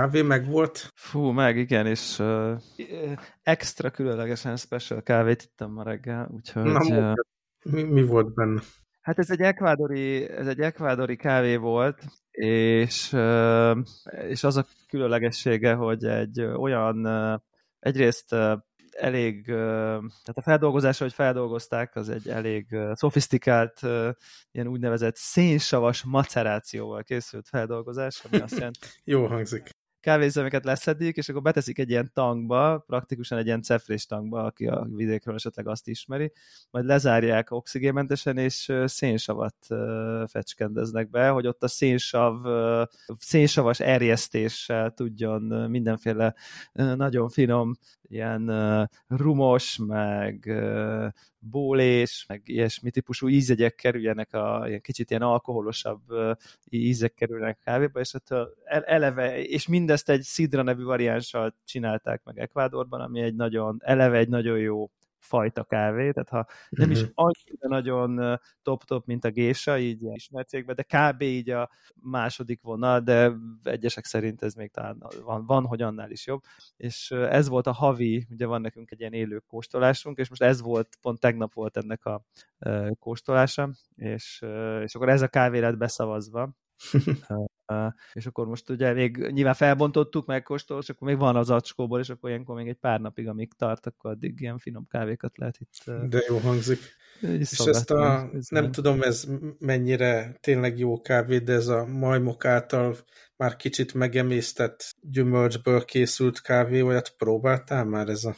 kávé meg volt? Fú, meg igen, és uh, extra különlegesen special kávét ittem ma reggel, úgyhogy... Na, uh, mi, mi volt benne? Hát ez egy ekvádori, ez egy ekvádori kávé volt, és, uh, és az a különlegessége, hogy egy olyan, uh, egyrészt elég, tehát a feldolgozása, hogy feldolgozták, az egy elég szofisztikált, ilyen úgynevezett szénsavas macerációval készült feldolgozás, ami azt jelenti... Jó hangzik kávézemeket leszedik, és akkor beteszik egy ilyen tankba, praktikusan egy ilyen cefrés tankba, aki a vidékről esetleg azt ismeri, majd lezárják oxigénmentesen, és szénsavat fecskendeznek be, hogy ott a szénsav, szénsavas erjesztéssel tudjon mindenféle nagyon finom, ilyen rumos, meg bólés, meg ilyesmi típusú ízegyek kerüljenek, a, ilyen kicsit ilyen alkoholosabb ízek kerülnek a kávéba, és hát eleve, és mindezt egy Sidra nevű variánssal csinálták meg Ekvádorban, ami egy nagyon, eleve egy nagyon jó fajta kávé, tehát ha nem is mhm. annyira nagyon top-top, mint a gésa, így ismertségben, de kb. így a második vonal, de egyesek szerint ez még talán van, van, hogy annál is jobb. És ez volt a havi, ugye van nekünk egy ilyen élő kóstolásunk, és most ez volt, pont tegnap volt ennek a kóstolása, és, és akkor ez a kávé lett beszavazva, és akkor most ugye még nyilván felbontottuk, megkóstoltuk, és akkor még van az acskóból, és akkor ilyenkor még egy pár napig, amíg tart, akkor addig ilyen finom kávékat lehet itt. De jó hangzik. És ezt a, nem tudom, ez mennyire tényleg jó kávé, de ez a majmok által már kicsit megemésztett gyümölcsből készült kávé, olyat próbáltál már ez a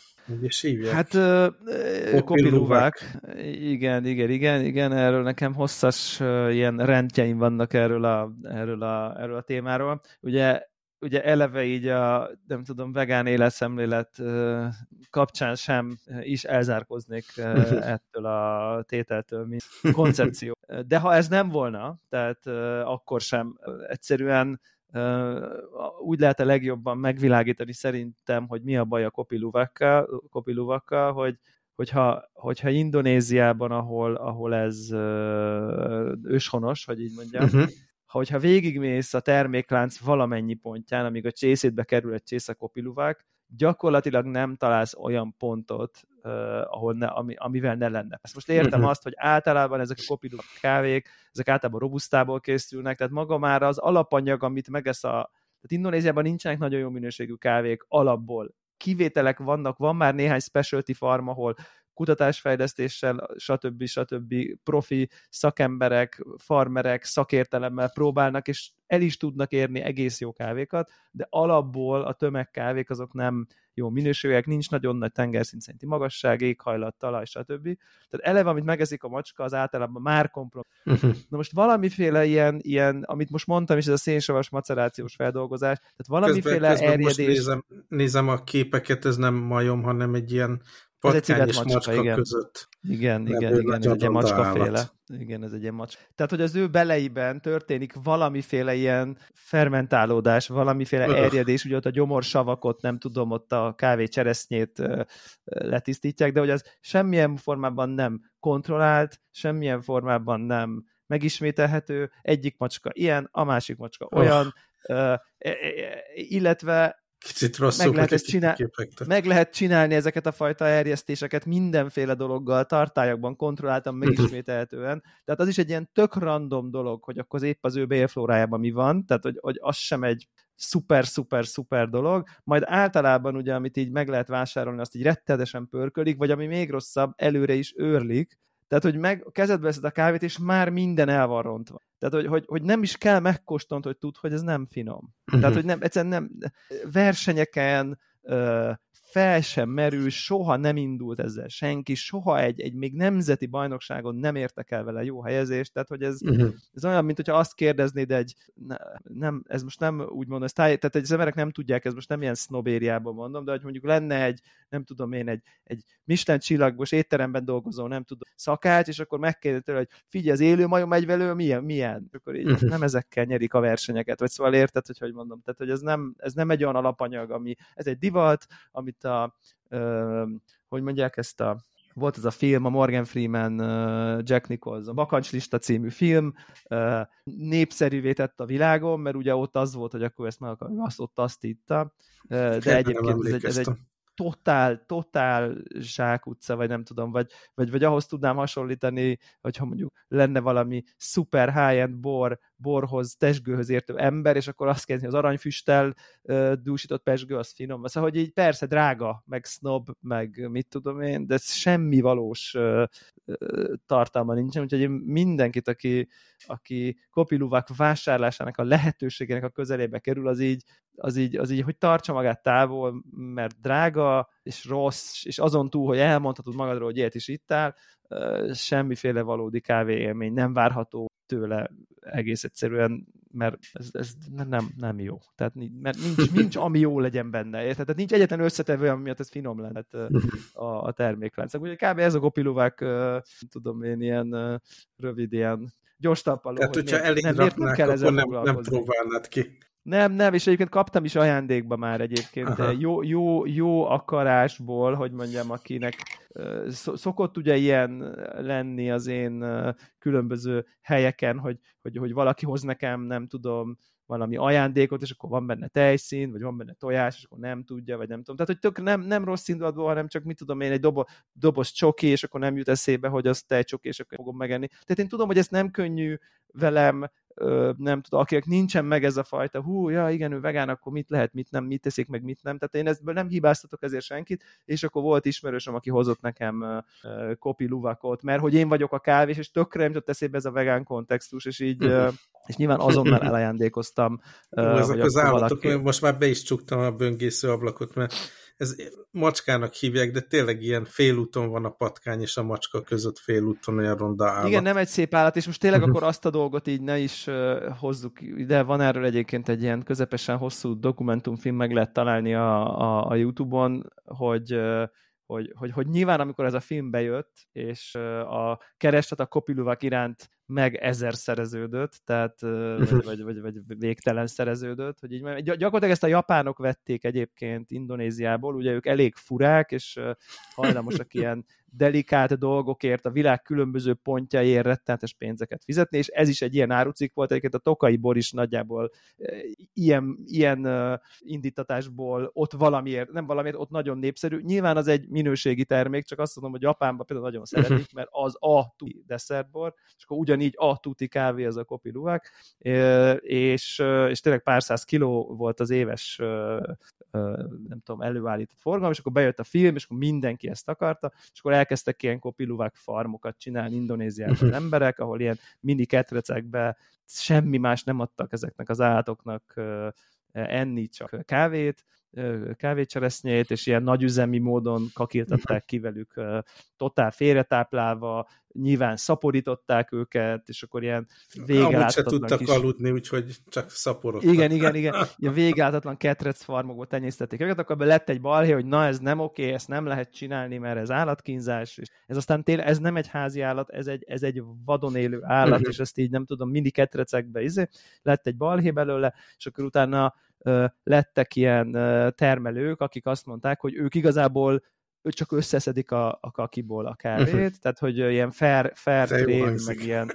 hívják? Hát uh, kopiluvák. Igen, igen, igen, igen, erről nekem hosszas uh, ilyen rendjeim vannak erről a, erről a, erről a témáról. Ugye ugye eleve így a, nem tudom, vegán életszemlélet uh, kapcsán sem is elzárkoznék uh, ettől a tételtől, mint koncepció. De ha ez nem volna, tehát uh, akkor sem egyszerűen úgy lehet a legjobban megvilágítani szerintem, hogy mi a baj a kopiluvakkal, kopiluvakkal hogy, hogyha, hogyha Indonéziában, ahol, ahol ez őshonos, hogy így mondjam, uh-huh. hogyha végigmész a terméklánc valamennyi pontján, amíg a csészétbe kerül egy csésze kopiluvák, gyakorlatilag nem találsz olyan pontot, ahol ne, ami, amivel ne lenne. Ezt most értem uh-huh. azt, hogy általában ezek a kopidó kávék, ezek általában robusztából készülnek, tehát maga már az alapanyag, amit megesz a... Tehát Indonéziában nincsenek nagyon jó minőségű kávék alapból. Kivételek vannak, van már néhány specialty farm, ahol kutatásfejlesztéssel, stb. stb. profi szakemberek, farmerek szakértelemmel próbálnak, és el is tudnak érni egész jó kávékat, de alapból a tömegkávék azok nem jó minőségűek, nincs nagyon nagy tengerszint szerinti magasság, éghajlat, talaj, stb. Tehát eleve, amit megeszik a macska, az általában már komprom. Uh-huh. Na most valamiféle ilyen, ilyen, amit most mondtam is, ez a szénsavas macerációs feldolgozás, tehát valamiféle közben, közben erjedés... Most nézem, nézem a képeket, ez nem majom, hanem egy ilyen ez egy civet macska, macska igen. között. Igen, igen, igen, ez egy ilyen macskaféle. Igen, ez egy ilyen macska. Tehát, hogy az ő beleiben történik valamiféle ilyen fermentálódás, valamiféle Öh. erjedés, ugye ott a gyomorsavakot, nem tudom, ott a kávé cseresznyét letisztítják, de hogy az semmilyen formában nem kontrollált, semmilyen formában nem megismételhető, egyik macska ilyen, a másik macska olyan, uh, illetve Kicsit rosszul meg lehet, csinál... meg lehet csinálni ezeket a fajta erjesztéseket mindenféle dologgal, tartályokban, kontrolláltan, megismételhetően. Tehát az is egy ilyen tök random dolog, hogy akkor az épp az ő bélflórájában mi van, tehát hogy, hogy az sem egy szuper, szuper, szuper dolog, majd általában ugye, amit így meg lehet vásárolni, azt így rettenetesen pörkölik, vagy ami még rosszabb, előre is őrlik, tehát, hogy meg kezedbe veszed a kávét, és már minden el van rontva. Tehát, hogy, hogy, hogy nem is kell megkóstolnod, hogy tud, hogy ez nem finom. Uh-huh. Tehát, hogy nem, egyszerűen nem, versenyeken, fel sem merül, soha nem indult ezzel senki, soha egy, egy még nemzeti bajnokságon nem értek el vele jó helyezést, tehát hogy ez, uh-huh. ez olyan, mint hogyha azt kérdeznéd egy, ne, nem, ez most nem úgy mondom, ez táj, tehát az emberek nem tudják, ez most nem ilyen sznobériában mondom, de hogy mondjuk lenne egy, nem tudom én, egy, egy Michelin csillagos étteremben dolgozó, nem tudom, szakács, és akkor megkérdezi tőle, hogy figyelj, az élő majom egyvelő milyen, milyen? És akkor így uh-huh. nem ezekkel nyerik a versenyeket, vagy szóval érted, hogy hogy mondom, tehát hogy ez nem, ez nem egy olyan alapanyag, ami, ez egy divat, amit a, ö, hogy mondják ezt a volt ez a film, a Morgan Freeman, Jack Nichols, a Bakancslista című film, népszerűvé tett a világon, mert ugye ott az volt, hogy akkor ezt meg akarjuk, azt ott azt itta, de egyébként ez egy, ez egy totál, totál zsákutca, vagy nem tudom, vagy, vagy, vagy ahhoz tudnám hasonlítani, hogyha mondjuk lenne valami super high-end bor, borhoz, testgőhöz értő ember, és akkor azt kezdeni, az aranyfüsttel dúsított pesgő, az finom. Szóval, hogy így persze drága, meg snob, meg mit tudom én, de semmi valós tartalma nincsen, úgyhogy én mindenkit, aki, aki kopiluvák vásárlásának a lehetőségének a közelébe kerül, az így, az így, az így, hogy tartsa magát távol, mert drága, és rossz, és azon túl, hogy elmondhatod magadról, hogy ilyet is ittál, semmiféle valódi kávé élmény nem várható tőle egész egyszerűen, mert ez, ez nem, nem jó. Tehát mert nincs, nincs, ami jó legyen benne. Érted? Tehát nincs egyetlen összetevő, ami miatt ez finom lehet a, a terméklánc. Úgyhogy kb. ez a kopiluvák, tudom én, ilyen rövid, ilyen gyors tappaló. Tehát, hogyha elég nem, raknák, nem kell akkor nem, nem próbálnád ki. Nem, nem, és egyébként kaptam is ajándékba már egyébként. Jó, jó, jó akarásból, hogy mondjam, akinek szokott ugye ilyen lenni az én különböző helyeken, hogy, hogy, hogy valaki hoz nekem, nem tudom, valami ajándékot, és akkor van benne tejszín, vagy van benne tojás, és akkor nem tudja, vagy nem tudom. Tehát, hogy tök nem, nem rossz indulatból, hanem csak mit tudom én, egy dobo, doboz csoki, és akkor nem jut eszébe, hogy az tejcsoki, és akkor fogom megenni. Tehát én tudom, hogy ez nem könnyű velem nem tudom, akinek nincsen meg ez a fajta, hú, ja, igen, ő vegán, akkor mit lehet, mit nem, mit teszik, meg mit nem. Tehát én ebből nem hibáztatok ezért senkit, és akkor volt ismerősöm, aki hozott nekem kopi luvakot, mert hogy én vagyok a kávés, és tökre nem jutott eszébe ez a vegán kontextus, és így és nyilván azonnal elajándékoztam. Ó, ezek az állatok, valaki... most már be is csuktam a böngésző ablakot, mert ez macskának hívják, de tényleg ilyen félúton van a patkány és a macska között félúton olyan ronda állat. Igen, nem egy szép állat, és most tényleg mhm. akkor azt a dolgot így ne is uh, hozzuk ide. Van erről egyébként egy ilyen közepesen hosszú dokumentumfilm, meg lehet találni a, a, a Youtube-on, hogy uh, hogy, hogy, hogy nyilván amikor ez a film bejött, és a kereslet a kopiluvák iránt meg ezer szereződött, tehát vagy, vagy, vagy, vagy végtelen szereződött, hogy így gyakorlatilag ezt a japánok vették egyébként Indonéziából, ugye ők elég furák, és hajlamosak ilyen delikát dolgokért a világ különböző pontjaiért rettenetes pénzeket fizetni, és ez is egy ilyen árucik volt, egyébként a Tokai bor is nagyjából ilyen, ilyen indítatásból ott valamiért, nem valamiért, ott nagyon népszerű. Nyilván az egy minőségi termék, csak azt mondom, hogy Japánban például nagyon szeretik, mert az a desszertbor, és akkor ugyanígy a tuti kávé az a kopi luvák, és, és tényleg pár száz kiló volt az éves nem tudom, előállított forgalom, és akkor bejött a film, és akkor mindenki ezt akarta, és akkor elkezdtek ilyen kopiluvák farmokat csinálni Indonéziában az emberek, ahol ilyen mini ketrecekbe semmi más nem adtak ezeknek az állatoknak enni, csak kávét, kávécseresznyét, és ilyen nagyüzemi módon kakiltatták ki velük, totál félretáplálva, nyilván szaporították őket, és akkor ilyen végeláthatatlan se tudtak kis... aludni, úgyhogy csak szaporodtak. Igen, igen, igen. Ilyen végeláthatatlan ketrec farmokból tenyésztették őket, akkor lett egy balhé, hogy na ez nem oké, ezt nem lehet csinálni, mert ez állatkínzás, és ez aztán tényleg, ez nem egy házi állat, ez egy, ez egy vadon élő állat, és ezt így nem tudom, mini ketrecekbe izé, lett egy balhé belőle, és akkor utána lettek ilyen termelők, akik azt mondták, hogy ők igazából csak összeszedik a, a kakiból a kávét, tehát hogy ilyen fair, fair trade, meg ilyen,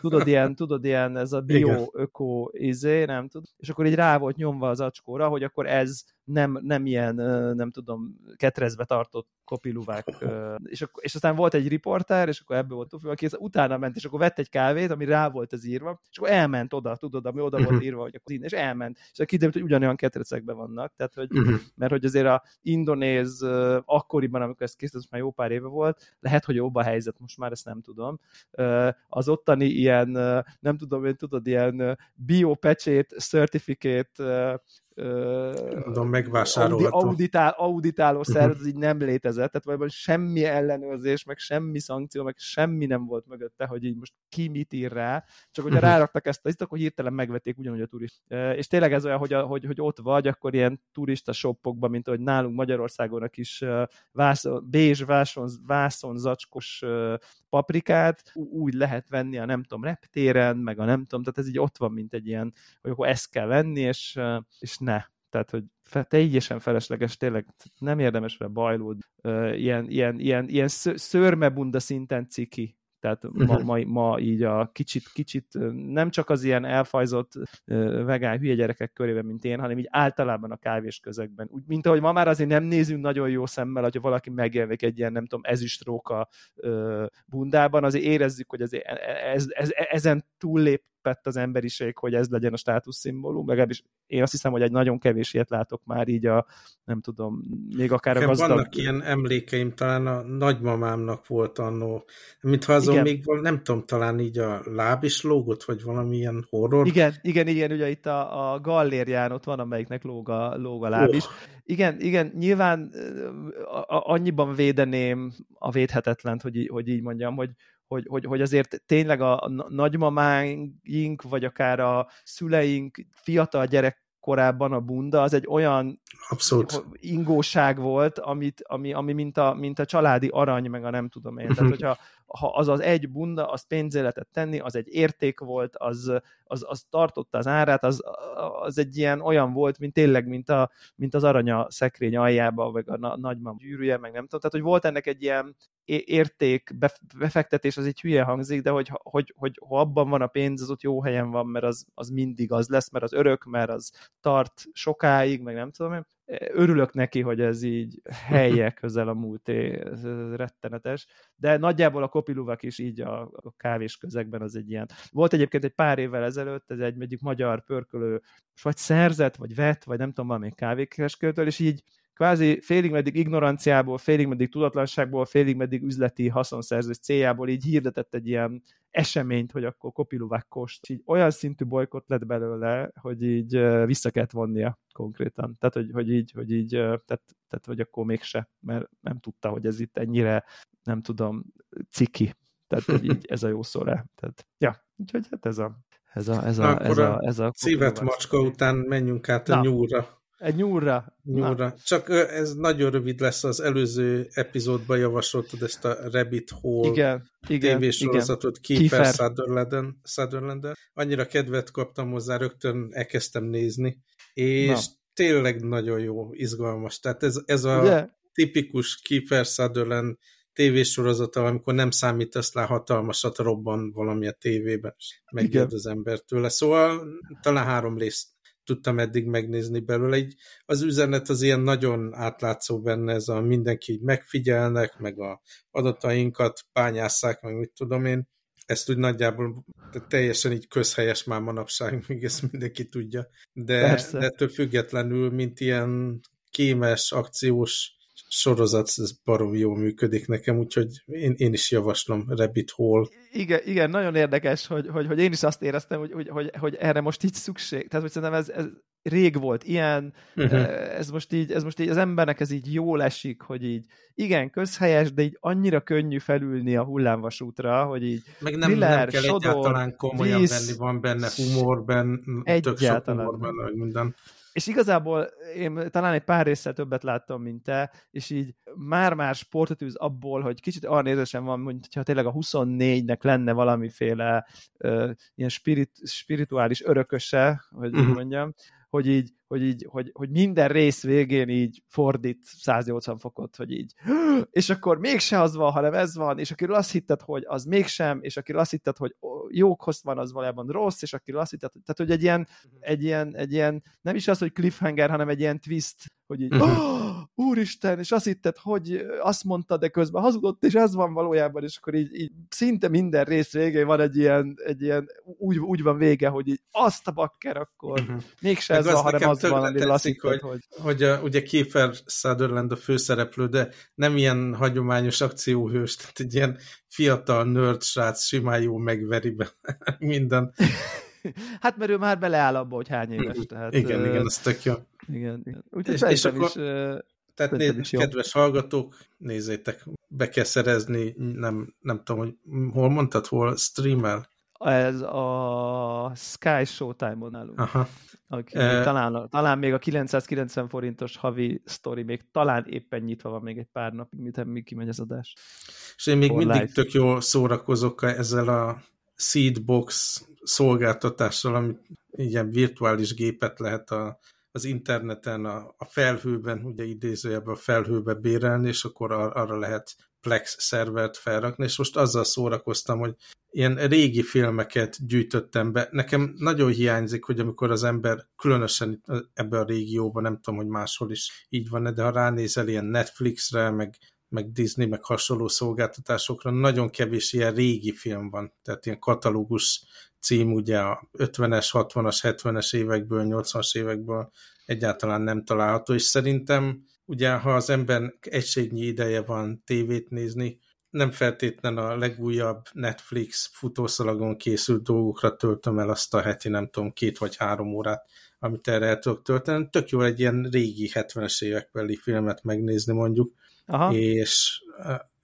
tudod, ilyen, tudod, ilyen ez a bio-öko izé, nem tud, és akkor így rá volt nyomva az acskóra, hogy akkor ez nem, nem ilyen, nem tudom, ketrezbe tartott kopiluvák, és, akkor, és aztán volt egy riporter, és akkor ebből volt aki utána ment, és akkor vett egy kávét, ami rá volt ez írva, és akkor elment oda, tudod, ami oda volt mhm. írva, hogy akkor és elment, és akkor kiderült, hogy ugyanolyan ketrecekben vannak, tehát hogy, mhm. mert hogy azért a indonéz akkoriban, amikor ez készített, már jó pár éve volt, lehet, hogy jobb a helyzet, most már ezt nem tudom, az ottani ilyen, nem tudom én, tudod, ilyen biopecsét, certificate Tudom, megvásárolható. Audi, auditál, auditáló szerv, az így nem létezett, tehát valójában semmi ellenőrzés, meg semmi szankció, meg semmi nem volt mögötte, hogy így most ki mit ír rá, csak hogyha uh-huh. ráraktak ezt a akkor hirtelen megvették ugyanúgy a turist. És tényleg ez olyan, hogy, a, hogy, hogy ott vagy, akkor ilyen turista shopokban, mint ahogy nálunk Magyarországon a kis vászon, bézs vászon, vászon zacskos paprikát úgy lehet venni a nem tudom reptéren, meg a nem tudom, tehát ez így ott van, mint egy ilyen, hogy akkor ezt kell venni, és, és ne. Tehát, hogy teljesen felesleges, tényleg nem érdemes vele bajlód, ilyen, ilyen, ilyen, ilyen szörmebunda szinten ciki tehát ma, mhm. ma, ma így a kicsit, kicsit nem csak az ilyen elfajzott vegán hülye gyerekek körében, mint én, hanem így általában a kávés közegben. Úgy, mint ahogy ma már azért nem nézünk nagyon jó szemmel, hogyha valaki megjelenik egy ilyen, nem tudom, ezüstróka bundában, azért érezzük, hogy azért e, ez, ez, ezen túllép lépett az emberiség, hogy ez legyen a státuszszimbólum, legalábbis én azt hiszem, hogy egy nagyon kevés ilyet látok már így a, nem tudom, még akár Nekem a gazdag... Vannak ilyen emlékeim, talán a nagymamámnak volt annó, mintha azon igen. még nem tudom, talán így a láb is lógott, vagy valami ilyen horror. Igen, igen, igen, ugye itt a, a gallérián ott van, amelyiknek lóg a, lóg a láb oh. is. Igen, igen, nyilván annyiban védeném a védhetetlent, hogy, hogy így mondjam, hogy, hogy, hogy, hogy azért tényleg a nagymamáink, vagy akár a szüleink fiatal gyerek korábban a bunda, az egy olyan Abszolút. ingóság volt, amit, ami, ami mint, a, mint a családi arany, meg a nem tudom én. Tehát, hogyha ha az az egy bunda, az pénzé lehetett tenni, az egy érték volt, az, az, az tartotta az árát, az, az egy ilyen olyan volt, mint tényleg, mint, a, mint az aranya szekrény aljába, vagy a na, nagymam gyűrűje, meg nem tudom. Tehát, hogy volt ennek egy ilyen érték, befektetés, az egy hülye hangzik, de hogy, hogy, hogy ha abban van a pénz, az ott jó helyen van, mert az, az mindig az lesz, mert az örök, mert az tart sokáig, meg nem tudom én örülök neki, hogy ez így helye közel a múlté, ez rettenetes, de nagyjából a kopiluvak is így a, a kávés közegben az egy ilyen. Volt egyébként egy pár évvel ezelőtt, ez egy egyik magyar pörkölő, vagy szerzett, vagy vett, vagy nem tudom, valami kávékereskedőtől, és így kvázi félig meddig ignoranciából, félig meddig tudatlanságból, félig meddig üzleti haszonszerzés céljából így hirdetett egy ilyen eseményt, hogy akkor kopiluvák kost. Így olyan szintű bolykot lett belőle, hogy így vissza kellett vonnia konkrétan. Tehát, hogy, hogy így, hogy így tehát, tehát, hogy akkor mégse, mert nem tudta, hogy ez itt ennyire, nem tudom, ciki. Tehát, hogy így ez a jó szó rá. Tehát, ja, úgyhogy hát ez a, ez a, ez a, ez a, ez a, a szívet macska után menjünk át a Na. nyúlra. Egy nyúlra. Nyúlra. Na. Csak ez nagyon rövid lesz, az előző epizódban javasoltad ezt a Rabbit Hole igen, igen, tévésorozatot Kiefer Sutherland, Sutherland Annyira kedvet kaptam hozzá, rögtön elkezdtem nézni, és Na. tényleg nagyon jó, izgalmas. Tehát ez, ez a Ugye? tipikus Kiefer Sutherland tévésorozata, amikor nem számítasz rá hatalmasat robban valami a tévében, és megjön az ember tőle. Szóval talán három részt tudtam eddig megnézni belőle. Így az üzenet az ilyen nagyon átlátszó benne, ez a mindenki így megfigyelnek, meg a adatainkat pányásszák, meg mit tudom én. Ezt úgy nagyjából teljesen így közhelyes már manapság, még ezt mindenki tudja. De, de ettől függetlenül, mint ilyen kémes, akciós sorozat, ez barom jól működik nekem, úgyhogy én, én is javaslom Rabbit Hole. Igen, igen nagyon érdekes, hogy, hogy, hogy én is azt éreztem, hogy, hogy, hogy, hogy erre most így szükség. Tehát, hogy szerintem ez, ez rég volt ilyen, uh-huh. ez, most így, ez most így az embernek ez így jól esik, hogy így igen, közhelyes, de így annyira könnyű felülni a hullámvasútra, hogy így Meg nem, Miller, nem kell Sodor, egyáltalán komolyan víz, venni, van benne humor, benne, tök sok humor benne, minden és igazából én talán egy pár résszel többet láttam, mint te, és így már-már sportot űz abból, hogy kicsit olyan érzésem van, hogy ha tényleg a 24-nek lenne valamiféle uh, ilyen spirit, spirituális örököse, hogy uh-huh. mondjam, hogy így, hogy így, hogy, hogy minden rész végén így fordít 180 fokot, hogy így, és akkor mégse az van, hanem ez van, és akiről azt hitted, hogy az mégsem, és akiről azt hitted, hogy jókhoz van, az valójában rossz, és akiről azt hitted, tehát hogy egy ilyen, mhm. egy ilyen, egy ilyen, nem is az, hogy cliffhanger, hanem egy ilyen twist, hogy így, oh, úristen, és azt hitted, hogy azt mondta, de közben hazudott, és ez van valójában, és akkor így, így szinte minden rész végén van egy ilyen, egy ilyen úgy, úgy van vége, hogy így azt a bakker, akkor uh-huh. mégse ez van, hanem az van, ami azt hitted, hogy... Hogy, hogy a, ugye Kiefer Sutherland a főszereplő, de nem ilyen hagyományos akcióhős, tehát egy ilyen fiatal nerd srác simán jó megveri be minden. hát mert ő már beleáll abba, hogy hány éves. Tehát, igen, uh, igen, az tök jó. Igen, igen. Úgyhogy és, és akkor, is, uh, tehát nézd, is kedves jó. hallgatók, nézzétek, be kell szerezni, nem, nem tudom, hogy hol mondtad, hol streamel? Ez a Sky Showtime-on állunk. Aha. Aki e... talán, talán még a 990 forintos havi sztori még talán éppen nyitva van még egy pár napig, mint még kimegy az adás. És én még For mindig life. tök jól szórakozok ezzel a Seedbox szolgáltatással, amit ilyen virtuális gépet lehet a az interneten, a, a felhőben, ugye idézőjebben a felhőbe bérelni, és akkor ar arra lehet Plex szervert felrakni, és most azzal szórakoztam, hogy ilyen régi filmeket gyűjtöttem be. Nekem nagyon hiányzik, hogy amikor az ember, különösen ebbe a régióban, nem tudom, hogy máshol is így van, de ha ránézel ilyen Netflixre, meg, meg Disney, meg hasonló szolgáltatásokra, nagyon kevés ilyen régi film van, tehát ilyen katalógus cím ugye a 50-es, 60-as, 70-es évekből, 80-as évekből egyáltalán nem található, és szerintem ugye ha az ember egységnyi ideje van tévét nézni, nem feltétlen a legújabb Netflix futószalagon készült dolgokra töltöm el azt a heti, nem tudom, két vagy három órát, amit erre el tudok tölteni. Tök jó egy ilyen régi 70-es évekbeli filmet megnézni mondjuk, Aha. és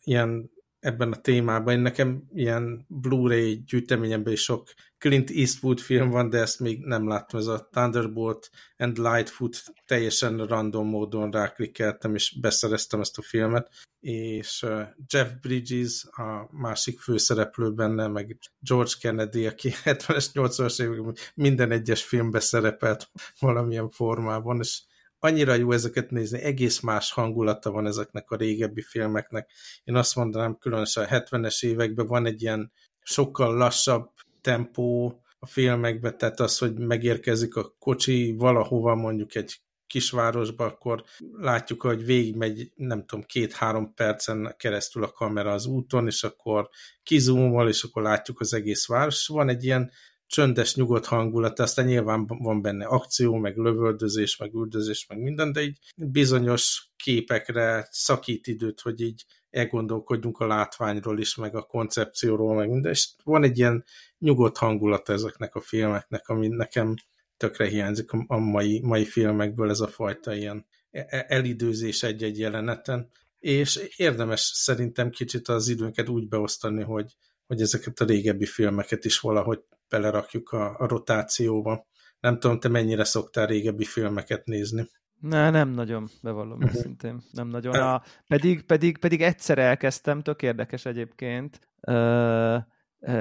ilyen ebben a témában. Én nekem ilyen Blu-ray gyűjteményemben is sok Clint Eastwood film van, de ezt még nem láttam. Ez a Thunderbolt and Lightfoot teljesen random módon ráklikkeltem, és beszereztem ezt a filmet. És Jeff Bridges a másik főszereplő benne, meg George Kennedy, aki 70-es, 80-as években minden egyes filmbe szerepelt valamilyen formában, és annyira jó ezeket nézni, egész más hangulata van ezeknek a régebbi filmeknek. Én azt mondanám, különösen a 70-es években van egy ilyen sokkal lassabb tempó a filmekben, tehát az, hogy megérkezik a kocsi valahova mondjuk egy kisvárosba, akkor látjuk, hogy végigmegy, nem tudom, két-három percen keresztül a kamera az úton, és akkor kizúmol, és akkor látjuk az egész város. Van egy ilyen csöndes, nyugodt hangulat, aztán nyilván van benne akció, meg lövöldözés, meg üldözés, meg minden, de így bizonyos képekre szakít időt, hogy így elgondolkodjunk a látványról is, meg a koncepcióról, meg minden, és van egy ilyen nyugodt hangulat ezeknek a filmeknek, ami nekem tökre hiányzik a mai, mai filmekből ez a fajta ilyen e-, e-, elidőzés egy-egy jeleneten, és érdemes szerintem kicsit az időnket úgy beosztani, hogy, hogy ezeket a régebbi filmeket is valahogy belerakjuk a, a rotációba. Nem tudom, te mennyire szoktál régebbi filmeket nézni? Ne, nem nagyon, bevallom uh-huh. őszintén. Nem nagyon. A, pedig, pedig, pedig egyszer elkezdtem, tök érdekes egyébként, uh,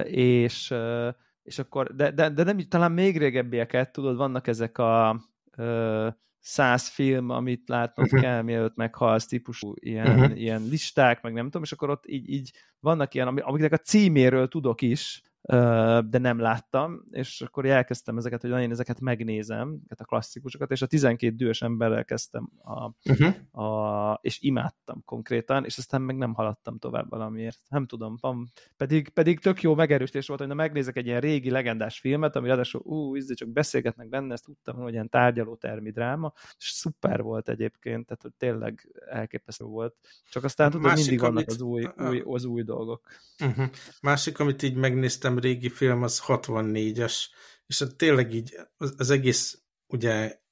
és, és akkor, de, de, de nem, talán még régebbieket, tudod, vannak ezek a uh, száz film, amit látnod uh-huh. kell, mielőtt meghalsz, típusú ilyen, uh-huh. ilyen listák, meg nem tudom, és akkor ott így, így vannak ilyen, amiknek a címéről tudok is, de nem láttam, és akkor elkezdtem ezeket, hogy én ezeket megnézem, ezeket a klasszikusokat, és a 12 dühös emberrel kezdtem, a, uh-huh. a, és imádtam konkrétan, és aztán meg nem haladtam tovább valamiért. Nem tudom, van, pedig, pedig tök jó megerősítés volt, hogy na megnézek egy ilyen régi legendás filmet, ami ráadásul, ú, izé csak beszélgetnek benne, ezt tudtam, hogy ilyen tárgyaló termi dráma, és szuper volt egyébként, tehát hogy tényleg elképesztő volt. Csak aztán tudod, Másik, mindig vannak amit... az új, új, az új dolgok. Uh-huh. Másik, amit így megnéztem régi film az 64-es, és tényleg így az, az egész, ugye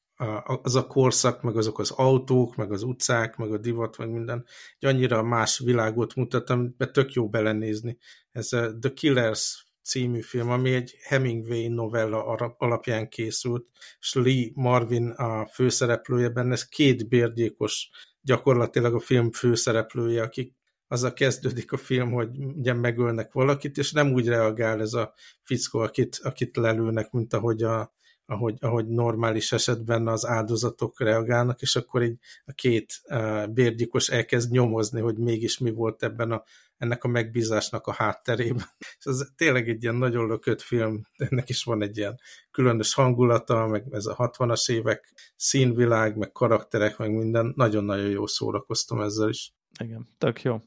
az a korszak, meg azok az autók, meg az utcák, meg a divat, meg minden, egy annyira más világot mutat, amiben tök jó belenézni. Ez a The Killers című film, ami egy Hemingway novella alapján készült, és Lee Marvin a főszereplője benne, ez két bérgyékos gyakorlatilag a film főszereplője, akik azzal kezdődik a film, hogy ugye megölnek valakit, és nem úgy reagál ez a fickó, akit, akit lelőnek, mint ahogy, a, ahogy, ahogy normális esetben az áldozatok reagálnak, és akkor így a két uh, bérgyikos elkezd nyomozni, hogy mégis mi volt ebben a, ennek a megbízásnak a hátterében. És ez tényleg egy ilyen nagyon lökött film, ennek is van egy ilyen különös hangulata, meg ez a 60-as évek színvilág, meg karakterek, meg minden. Nagyon-nagyon jó szórakoztam ezzel is. Igen, tök jó.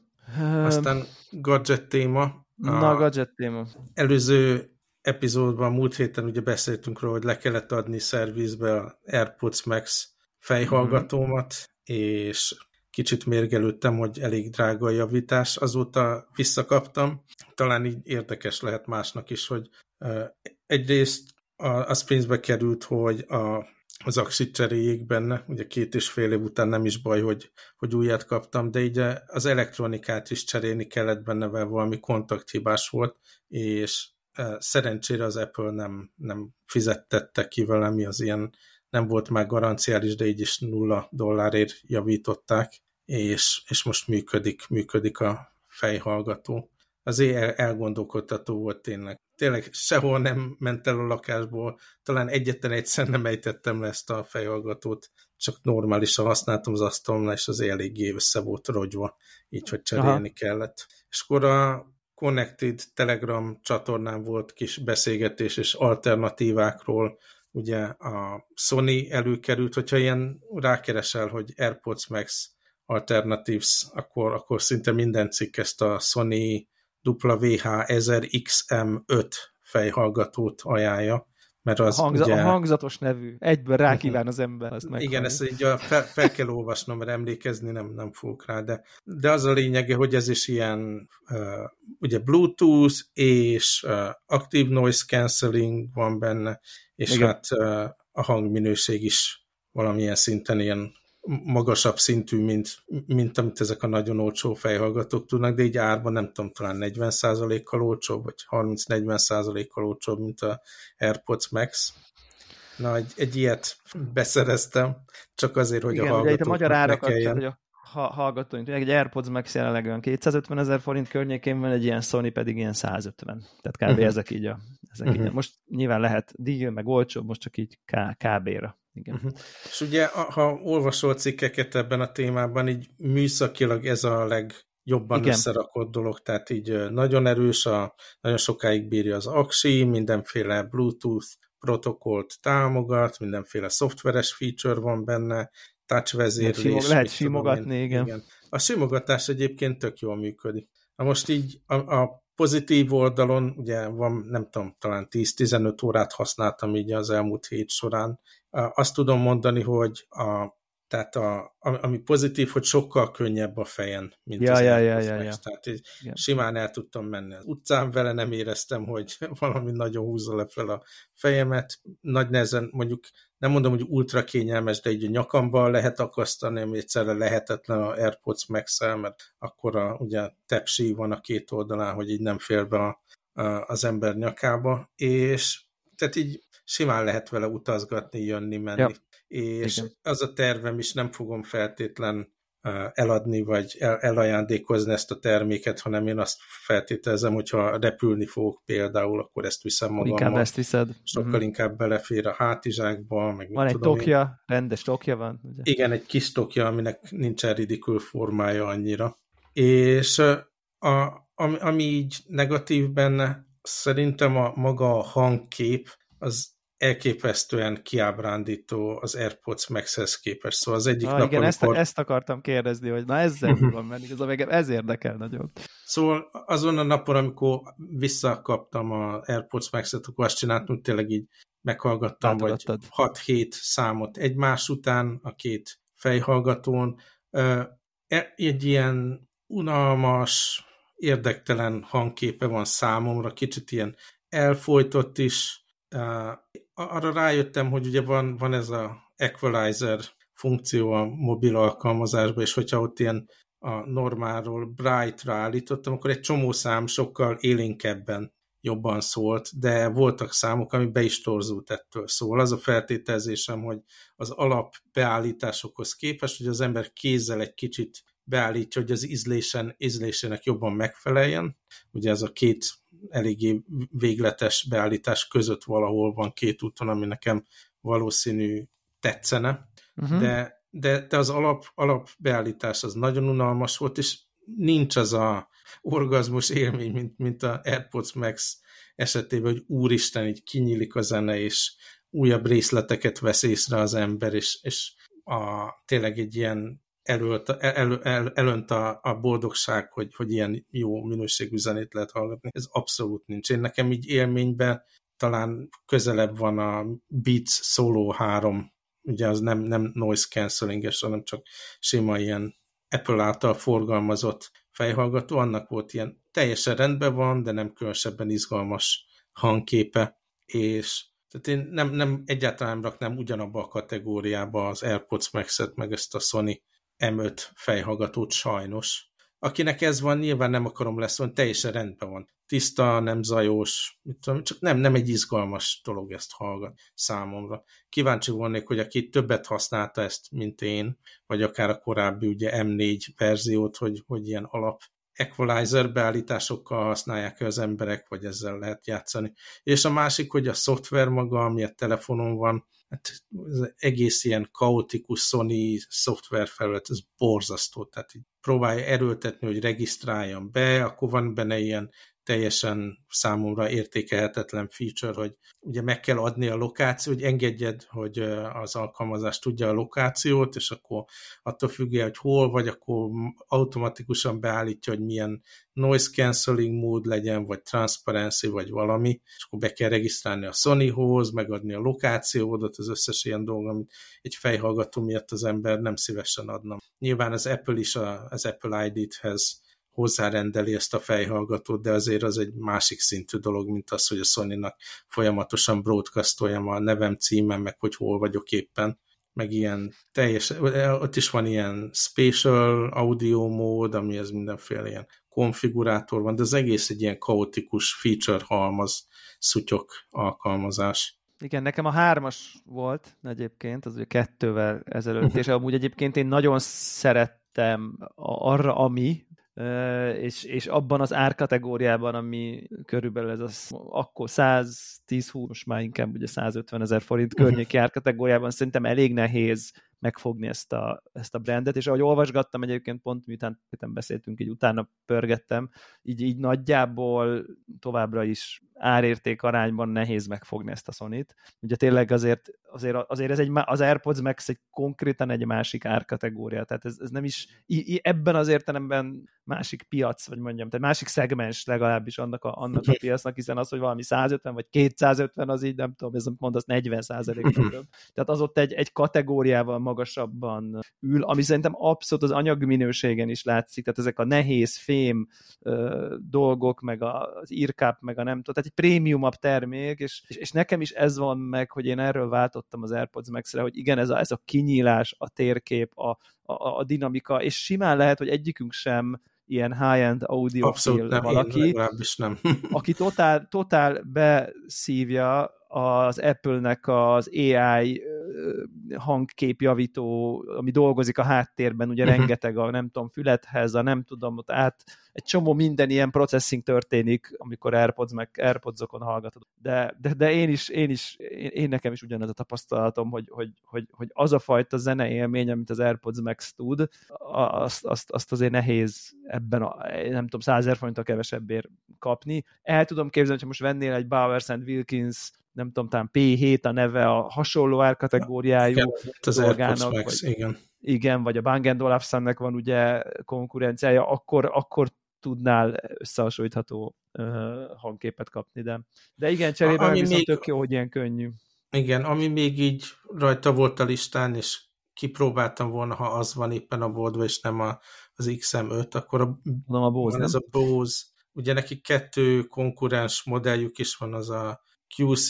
Aztán gadget téma. Na, gadget téma. Előző epizódban, múlt héten ugye beszéltünk róla, hogy le kellett adni szervizbe a AirPods Max fejhallgatómat, mm-hmm. és kicsit mérgelődtem, hogy elég drága a javítás. Azóta visszakaptam. Talán így érdekes lehet másnak is, hogy egyrészt az pénzbe került, hogy a az aksit cseréljék benne, ugye két és fél év után nem is baj, hogy, hogy újat kaptam, de így az elektronikát is cserélni kellett benne, mert valami kontakthibás volt, és e, szerencsére az Apple nem, nem fizettette ki velem, az ilyen nem volt már garanciális, de így is nulla dollárért javították, és, és most működik, működik a fejhallgató. Azért elgondolkodtató volt tényleg. Tényleg sehol nem ment el a lakásból, talán egyetlen egyszer nem ejtettem le ezt a fejhallgatót, csak normálisan használtam az asztalomnál, és az eléggé össze volt rogyva, így, hogy cserélni Aha. kellett. És akkor a Connected Telegram csatornán volt kis beszélgetés és alternatívákról, ugye a Sony előkerült, hogyha ilyen rákeresel, hogy AirPods Max Alternatives, akkor, akkor szinte minden cikk ezt a Sony WH1000XM5 fejhallgatót ajánlja, mert az a, hangza, ugye... a hangzatos nevű, egyből rákíván az ember. Azt Igen, ezt így fel, fel kell olvasnom, mert emlékezni nem, nem fogok rá, de, de az a lényege, hogy ez is ilyen uh, ugye Bluetooth és uh, Active Noise Cancelling van benne, és Igen. hát uh, a hangminőség is valamilyen szinten ilyen magasabb szintű, mint, mint amit ezek a nagyon olcsó fejhallgatók tudnak, de így árban nem tudom, talán 40%-kal olcsóbb, vagy 30-40%-kal olcsóbb, mint a AirPods Max. Na, egy, egy ilyet beszereztem, csak azért, hogy Igen, a hallgatók itt a magyar árakat, hogy a ha, hallgatóink, egy AirPods Max jelenleg olyan 250 ezer forint környékén van, egy ilyen Sony pedig ilyen 150. Tehát kb. Uh-huh. ezek így a, ezek uh-huh. így most nyilván lehet deal, meg olcsóbb, most csak így kb-ra. Igen. Uh-huh. És ugye, ha olvasol cikkeket ebben a témában, így műszakilag ez a legjobban Igen. összerakott dolog, tehát így nagyon erős, a, nagyon sokáig bírja az aksi, mindenféle Bluetooth protokollt támogat, mindenféle szoftveres feature van benne, touch vezérlés. Lehet, simog, lehet simogatni, igen. igen. A simogatás egyébként tök jól működik. Na most így a, a pozitív oldalon, ugye van, nem tudom, talán 10-15 órát használtam így az elmúlt hét során. Azt tudom mondani, hogy a, tehát a, ami pozitív, hogy sokkal könnyebb a fejen, mint ja, az ja, ja, ja, ja. Tehát így simán el tudtam menni az utcán vele, nem éreztem, hogy valami nagyon húzza le fel a fejemet. Nagy nehezen, mondjuk nem mondom, hogy ultra kényelmes, de így a nyakamba lehet akasztani, ami egyszerre lehetetlen a AirPods max mert akkor a, ugye tepsi van a két oldalán, hogy így nem fér be a, a, az ember nyakába, és tehát így simán lehet vele utazgatni, jönni, menni. Ja. És Igen. az a tervem is, nem fogom feltétlen eladni, vagy el, elajándékozni ezt a terméket, hanem én azt feltételezem, hogyha repülni fogok például, akkor ezt viszem magammal. Inkább ezt viszed. Sokkal uh-huh. inkább belefér a hátizsákba. Meg van egy tokja, én. rendes tokja van. Ugye? Igen, egy kis tokja, aminek nincsen ridikül formája annyira. És a, ami, ami így negatív benne, szerintem a maga a hangkép, az elképesztően kiábrándító az AirPods Max-hez képest. Szóval az egyik ah, nap, igen, amikor... ezt, ezt akartam kérdezni, hogy na ezzel van, mert igazából ez érdekel nagyon. Szóval azon a napon, amikor visszakaptam a AirPods Max-et, akkor azt csináltam, tényleg így meghallgattam, vagy 6-7 számot egymás után a két fejhallgatón. E, egy ilyen unalmas, érdektelen hangképe van számomra, kicsit ilyen elfolytott is, arra rájöttem, hogy ugye van, van ez a equalizer funkció a mobil alkalmazásban, és hogyha ott ilyen a normálról bright-ra állítottam, akkor egy csomó szám sokkal élénkebben jobban szólt, de voltak számok, ami be is torzult ettől. Szóval az a feltételezésem, hogy az alap beállításokhoz képest, hogy az ember kézzel egy kicsit beállítja, hogy az ízlésen, ízlésének jobban megfeleljen. Ugye ez a két eléggé végletes beállítás között valahol van két úton, ami nekem valószínű tetszene, uh-huh. de, de, de az alap, alap beállítás az nagyon unalmas volt, és nincs az a orgazmus élmény, mint, mint a AirPods Max esetében, hogy úristen, így kinyílik a zene, és újabb részleteket vesz észre az ember, és, és a, tényleg egy ilyen elölt, el, el, elönt a, a boldogság, hogy, hogy ilyen jó minőségű zenét lehet hallgatni. Ez abszolút nincs. Én nekem így élményben talán közelebb van a Beats Solo 3, ugye az nem, nem noise cancelling hanem csak sima ilyen Apple által forgalmazott fejhallgató, annak volt ilyen teljesen rendben van, de nem különösebben izgalmas hangképe, és tehát én nem, nem egyáltalán raknám ugyanabba a kategóriába az AirPods Max-et, meg ezt a Sony M5 fejhallgatót sajnos. Akinek ez van, nyilván nem akarom lesz, van, teljesen rendben van. Tiszta, nem zajos, mit tudom, csak nem, nem egy izgalmas dolog ezt hallgat számomra. Kíváncsi volnék, hogy aki többet használta ezt, mint én, vagy akár a korábbi ugye M4 verziót, hogy, hogy ilyen alap equalizer beállításokkal használják az emberek, vagy ezzel lehet játszani. És a másik, hogy a szoftver maga, ami a telefonon van, hát az egész ilyen kaotikus Sony szoftver felület, ez borzasztó, tehát így próbálja erőltetni, hogy regisztráljam be, akkor van benne ilyen teljesen számomra értékelhetetlen feature, hogy ugye meg kell adni a lokációt, hogy engedjed, hogy az alkalmazás tudja a lokációt, és akkor attól függően, hogy hol vagy, akkor automatikusan beállítja, hogy milyen noise cancelling mód legyen, vagy transparency, vagy valami, és akkor be kell regisztrálni a Sonyhoz, megadni a lokációdat, az összes ilyen dolog, amit egy fejhallgató miatt az ember nem szívesen adna. Nyilván az Apple is az Apple ID-hez hozzárendeli ezt a fejhallgatót, de azért az egy másik szintű dolog, mint az, hogy a Sony-nak folyamatosan broadcastoljam a nevem, címem, meg hogy hol vagyok éppen, meg ilyen teljes, ott is van ilyen spatial audio mód, ami ez mindenféle ilyen konfigurátor van, de az egész egy ilyen kaotikus feature halmaz, szutyok alkalmazás. Igen, nekem a hármas volt egyébként, az ugye kettővel ezelőtt, és amúgy egyébként én nagyon szerettem arra, ami, és, és abban az árkategóriában, ami körülbelül ez az akkor 110-20, most már inkább ugye 150 ezer forint környéki árkategóriában szerintem elég nehéz megfogni ezt a, ezt a brandet, és ahogy olvasgattam egyébként pont, miután beszéltünk, így utána pörgettem, így, így nagyjából továbbra is árérték arányban nehéz megfogni ezt a Sony-t. Ugye tényleg azért, azért, azért ez egy, az AirPods Max egy konkrétan egy másik árkategória, tehát ez, ez nem is ebben az értelemben másik piac, vagy mondjam, tehát másik szegmens legalábbis annak a, annak a piacnak, hiszen az, hogy valami 150 vagy 250, az így nem tudom, ez mondasz 40 százalék Tehát az ott egy, egy kategóriával magasabban ül, ami szerintem abszolút az anyagminőségen is látszik, tehát ezek a nehéz fém ö, dolgok, meg az írkáp, meg a nem tudom, tehát egy prémiumabb termék, és, és, és nekem is ez van meg, hogy én erről váltottam az AirPods Max-re, hogy igen, ez a, ez a kinyílás, a térkép, a, a, a dinamika, és simán lehet, hogy egyikünk sem ilyen high-end audio Abszolút nem, valaki, nem. aki totál, totál beszívja az Apple-nek az AI hangképjavító, ami dolgozik a háttérben, ugye uh-huh. rengeteg a nem tudom, fülethez, a nem tudom, ott át, egy csomó minden ilyen processing történik, amikor AirPods meg AirPods-okon hallgatod. De, de, de én is, én is, én, én nekem is ugyanaz a tapasztalatom, hogy, hogy, hogy, hogy az a fajta zene élmény, amit az AirPods Max tud, azt, azt, azt azért nehéz ebben a, nem tudom, százer forintra kevesebbért kapni. El tudom képzelni, hogy most vennél egy Bowers and Wilkins nem tudom, talán P7 a neve a hasonló árkategóriájú dolgának, vagy, igen. igen, vagy a Bang Olufsennek van ugye konkurenciája, akkor, akkor tudnál összehasonlítható uh, hangképet kapni, de, de igen, cserébe ami viszont még, tök jó, hogy ilyen könnyű. Igen, ami még így rajta volt a listán, és kipróbáltam volna, ha az van éppen a boltban, és nem a, az XM5, akkor a, nem a Bose, van nem? ez a Bose, ugye neki kettő konkurens modelljük is van, az a QC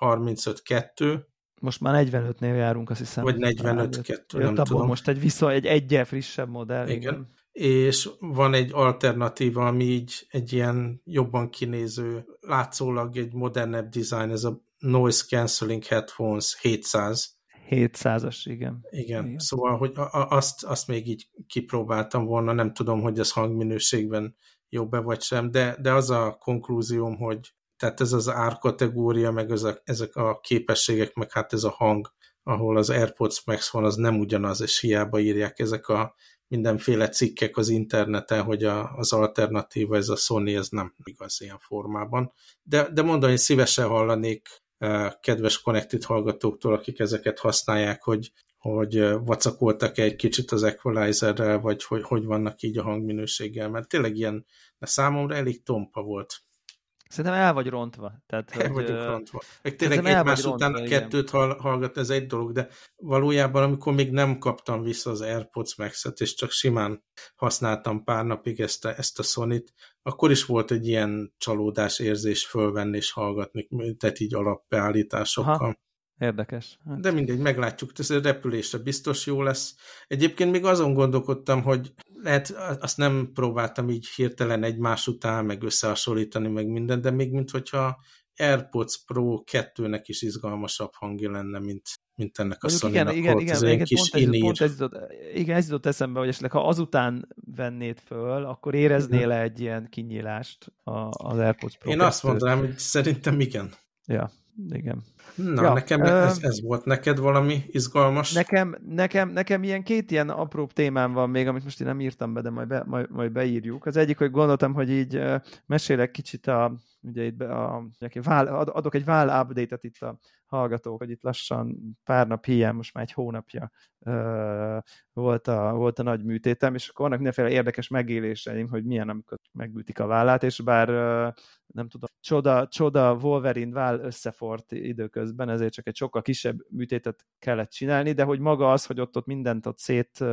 35-2. Most már 45-nél járunk, azt hiszem. Vagy 45-2, nem tudom. most egy vissza, egy egyel frissebb modell. Igen. igen. És van egy alternatíva, ami így egy ilyen jobban kinéző, látszólag egy modernebb design, ez a Noise Cancelling Headphones 700. 700-as, igen. igen. Igen, szóval, hogy azt, azt még így kipróbáltam volna, nem tudom, hogy ez hangminőségben jobb-e vagy sem, de, de az a konklúzióm, hogy tehát ez az árkategória, meg ez a, ezek a képességek, meg hát ez a hang, ahol az AirPods Max van, az nem ugyanaz, és hiába írják ezek a mindenféle cikkek az interneten, hogy a, az alternatíva, ez a Sony, ez nem igaz ilyen formában. De, de mondom, szívesen hallanék uh, kedves Connected hallgatóktól, akik ezeket használják, hogy, hogy vacakoltak -e egy kicsit az equalizerrel, vagy hogy, hogy vannak így a hangminőséggel, mert tényleg ilyen, de számomra elég tompa volt. Szerintem el vagy rontva. Tehát, el hogy, vagyok rontva. Meg tényleg egymás után rontva, kettőt hallgat, ez egy dolog, de valójában, amikor még nem kaptam vissza az AirPods Max-et, és csak simán használtam pár napig ezt a, ezt a Sony-t, akkor is volt egy ilyen csalódás érzés fölvenni és hallgatni, tehát így alapbeállításokkal. Aha. Érdekes. Hát. De mindegy, meglátjuk, ez a repülésre biztos jó lesz. Egyébként még azon gondolkodtam, hogy lehet, azt nem próbáltam így hirtelen egymás után, meg összehasonlítani, meg minden, de még mint hogyha AirPods Pro 2-nek is izgalmasabb hangja lenne, mint, mint ennek a sony Igen, igen, igen, igen, kis pont, ez, pont ez jutott, igen, ez jutott eszembe, hogy esetleg ha azután vennéd föl, akkor éreznél -e egy ilyen kinyílást az AirPods Pro Én azt mondanám, hogy szerintem igen. Ja, igen. Na, ja, nekem ez, ez volt neked valami izgalmas? Nekem, nekem, nekem ilyen két ilyen apró témám van még, amit most én nem írtam be, de majd, be, majd, majd beírjuk. Az egyik, hogy gondoltam, hogy így mesélek kicsit a, ugye itt be a, adok egy vál update-et itt a hallgatók, hogy itt lassan pár nap hiány, most már egy hónapja volt, a, volt a nagy műtétem, és akkor vannak mindenféle érdekes megéléseim, hogy milyen, amikor megműtik a vállát, és bár nem tudom, csoda, csoda Wolverine váll összefort időközben, ezért csak egy sokkal kisebb műtétet kellett csinálni, de hogy maga az, hogy ott, ott mindent ott szét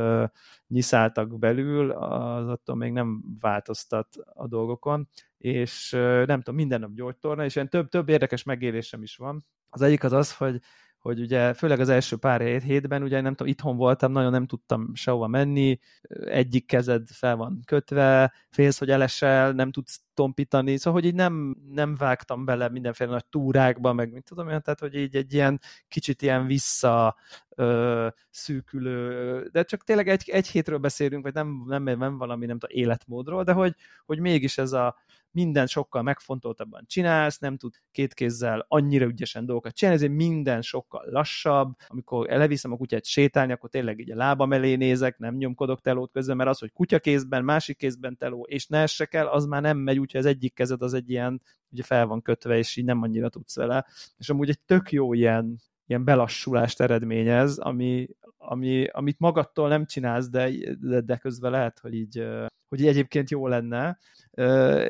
nyiszáltak belül, az attól még nem változtat a dolgokon, és nem tudom, minden nap gyógytorna, és ilyen több, több érdekes megélésem is van. Az egyik az az, hogy hogy ugye főleg az első pár hétben, ugye nem tudom, itthon voltam, nagyon nem tudtam sehova menni, egyik kezed fel van kötve, félsz, hogy elesel, nem tudsz tompítani, szóval, hogy így nem, nem vágtam bele mindenféle nagy túrákba, meg mit tudom én, tehát, hogy így egy ilyen kicsit ilyen vissza ö, szűkülő, de csak tényleg egy, egy hétről beszélünk, vagy nem, nem, nem valami, nem tudom, életmódról, de hogy, hogy mégis ez a minden sokkal megfontoltabban csinálsz, nem tud két kézzel annyira ügyesen dolgokat csinálni, ezért minden sokkal lassabb, amikor leviszem a kutyát sétálni, akkor tényleg így a lábam elé nézek, nem nyomkodok telót közben, mert az, hogy kutya kézben, másik kézben teló, és ne essek el, az már nem megy, úgyhogy az egyik kezed az egy ilyen, ugye fel van kötve, és így nem annyira tudsz vele. És amúgy egy tök jó ilyen, ilyen belassulást eredményez, ami, ami, amit magadtól nem csinálsz, de, de, de közben lehet, hogy így, hogy egyébként jó lenne,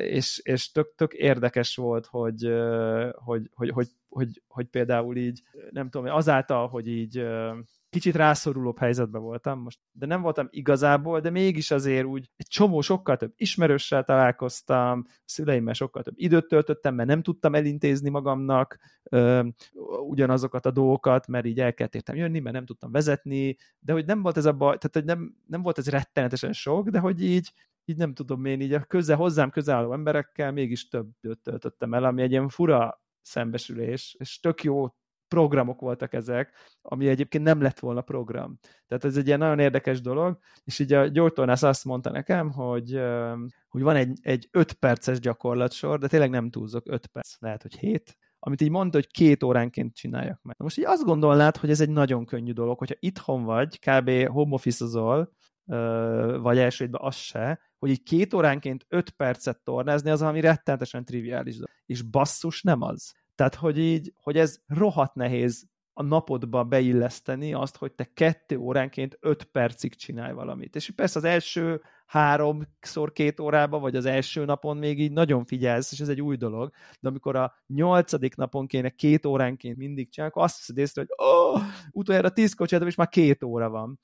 és, és tök, tök érdekes volt, hogy, hogy, hogy, hogy, hogy, hogy például így, nem tudom, azáltal, hogy így kicsit rászorulóbb helyzetben voltam most, de nem voltam igazából, de mégis azért úgy egy csomó, sokkal több ismerőssel találkoztam, szüleimmel sokkal több időt töltöttem, mert nem tudtam elintézni magamnak ö, ugyanazokat a dolgokat, mert így el kellett értem jönni, mert nem tudtam vezetni, de hogy nem volt ez a baj, tehát hogy nem, nem volt ez rettenetesen sok, de hogy így így nem tudom én, így a közel, hozzám közel álló emberekkel mégis több időt töltöttem el, ami egy ilyen fura szembesülés, és tök jó programok voltak ezek, ami egyébként nem lett volna program. Tehát ez egy ilyen nagyon érdekes dolog, és így a gyógytornász azt mondta nekem, hogy, hogy van egy, egy 5 perces gyakorlatsor, de tényleg nem túlzok, 5 perc, lehet, hogy 7, amit így mondta, hogy két óránként csináljak meg. Most így azt gondolnád, hogy ez egy nagyon könnyű dolog, hogyha itthon vagy, kb. home office vagy elsőtben az se, hogy így két óránként öt percet tornázni, az ami rettenetesen triviális. És basszus nem az. Tehát, hogy így, hogy ez rohadt nehéz a napodba beilleszteni azt, hogy te kettő óránként öt percig csinálj valamit. És persze az első háromszor két órába, vagy az első napon még így nagyon figyelsz, és ez egy új dolog, de amikor a nyolcadik napon kéne két óránként mindig csinálni, akkor azt veszed észre, hogy oh, utoljára tíz kocsiátom, és már két óra van.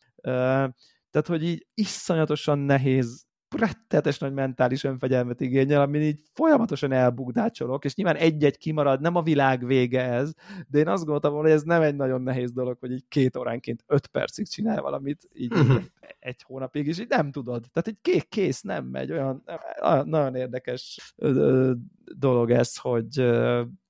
Tehát, hogy így iszonyatosan nehéz rettetes nagy mentális önfegyelmet igényel, amin így folyamatosan elbukdácsolok, és nyilván egy-egy kimarad, nem a világ vége ez, de én azt gondoltam hogy ez nem egy nagyon nehéz dolog, hogy így két óránként öt percig csinál valamit, így uh-huh. egy hónapig, és így nem tudod. Tehát egy kék kész nem megy, olyan nagyon érdekes dolog ez, hogy,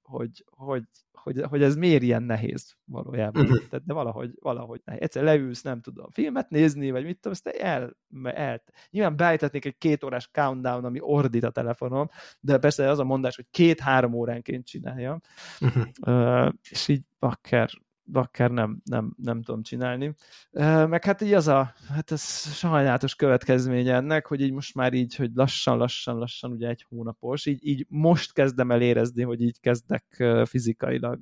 hogy, hogy hogy, hogy ez miért ilyen nehéz valójában. Uh-huh. Tehát, de valahogy, valahogy nehéz. Egyszer leülsz, nem tudom, filmet nézni, vagy mit tudom, azt el, el. Nyilván beállíthatnék egy két órás countdown, ami ordít a telefonom, de persze az a mondás, hogy két-három óránként csináljam. Uh-huh. Uh, és így bakker, akár nem, nem, nem tudom csinálni. Meg hát így az a, hát ez sajnálatos következménye ennek, hogy így most már így, hogy lassan, lassan, lassan ugye egy hónapos, így, így most kezdem el érezni, hogy így kezdek fizikailag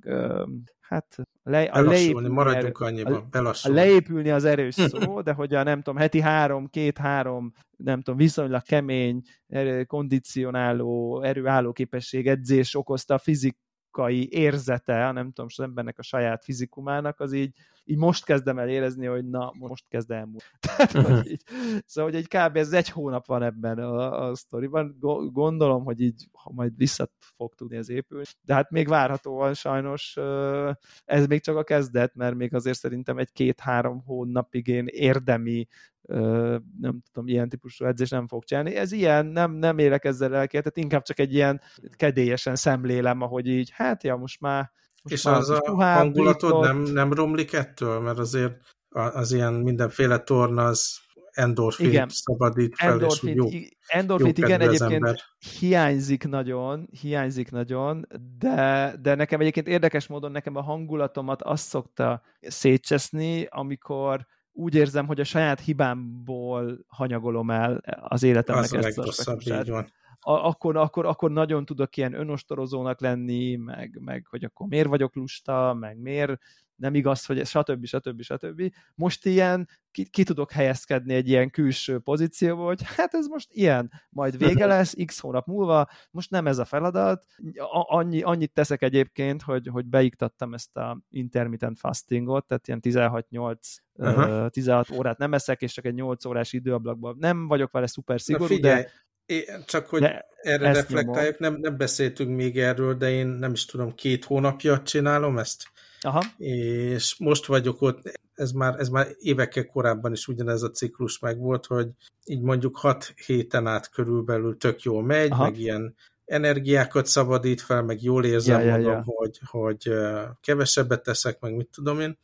hát le, a leépülni, maradjunk annyiban, belassulni. A leépülni az erős szó, de hogy a nem tudom, heti három, két-három, nem tudom, viszonylag kemény, erő, kondicionáló, erőálló képesség edzés okozta a fizik, fizikai érzete, nem tudom, az embernek a saját fizikumának, az így, így most kezdem el érezni, hogy na, most kezd elmúlni. Tehát, hogy mhm. így, szóval, hogy egy kb. ez egy hónap van ebben a, a sztoriban. Gondolom, hogy így ha majd vissza fog tudni ez épülni. De hát még várhatóan sajnos ez még csak a kezdet, mert még azért szerintem egy két-három hónapig én érdemi nem tudom, ilyen típusú edzés nem fog csinálni. Ez ilyen, nem, nem élek ezzel el, tehát inkább csak egy ilyen kedélyesen szemlélem, ahogy így, hát ja, most már most és az a puhább, hangulatod nem, nem romlik ettől? Mert azért az ilyen mindenféle torna az endorfin igen. szabadít fel, endorfin, és jó, endorfin jó igen, egyébként hiányzik nagyon, hiányzik nagyon, de, de nekem egyébként érdekes módon nekem a hangulatomat azt szokta szétcseszni, amikor úgy érzem, hogy a saját hibámból hanyagolom el az életemnek az ezt a aspektusát. Így akkor, akkor, akkor nagyon tudok ilyen önostorozónak lenni, meg, meg hogy akkor miért vagyok lusta, meg miért nem igaz, hogy ez stb. stb. stb. Most ilyen ki, ki tudok helyezkedni egy ilyen külső pozícióba, hogy hát ez most ilyen, majd vége lesz, x hónap múlva, most nem ez a feladat. Annyi, annyit teszek egyébként, hogy, hogy beiktattam ezt a intermittent fastingot, tehát ilyen 16-8 uh-huh. 16 órát nem eszek, és csak egy 8 órás időablakban. Nem vagyok vele szuper szigorú, Na figyelj, de É, csak hogy de erre reflektáljuk, nem, nem beszéltünk még erről, de én nem is tudom, két hónapja csinálom ezt. Aha. És most vagyok ott, ez már, ez már évekkel korábban is ugyanez a ciklus meg volt, hogy így mondjuk hat héten át körülbelül tök jól megy, Aha. meg ilyen energiákat szabadít fel, meg jól érzem ja, magam, ja, ja. Hogy, hogy kevesebbet teszek, meg mit tudom én.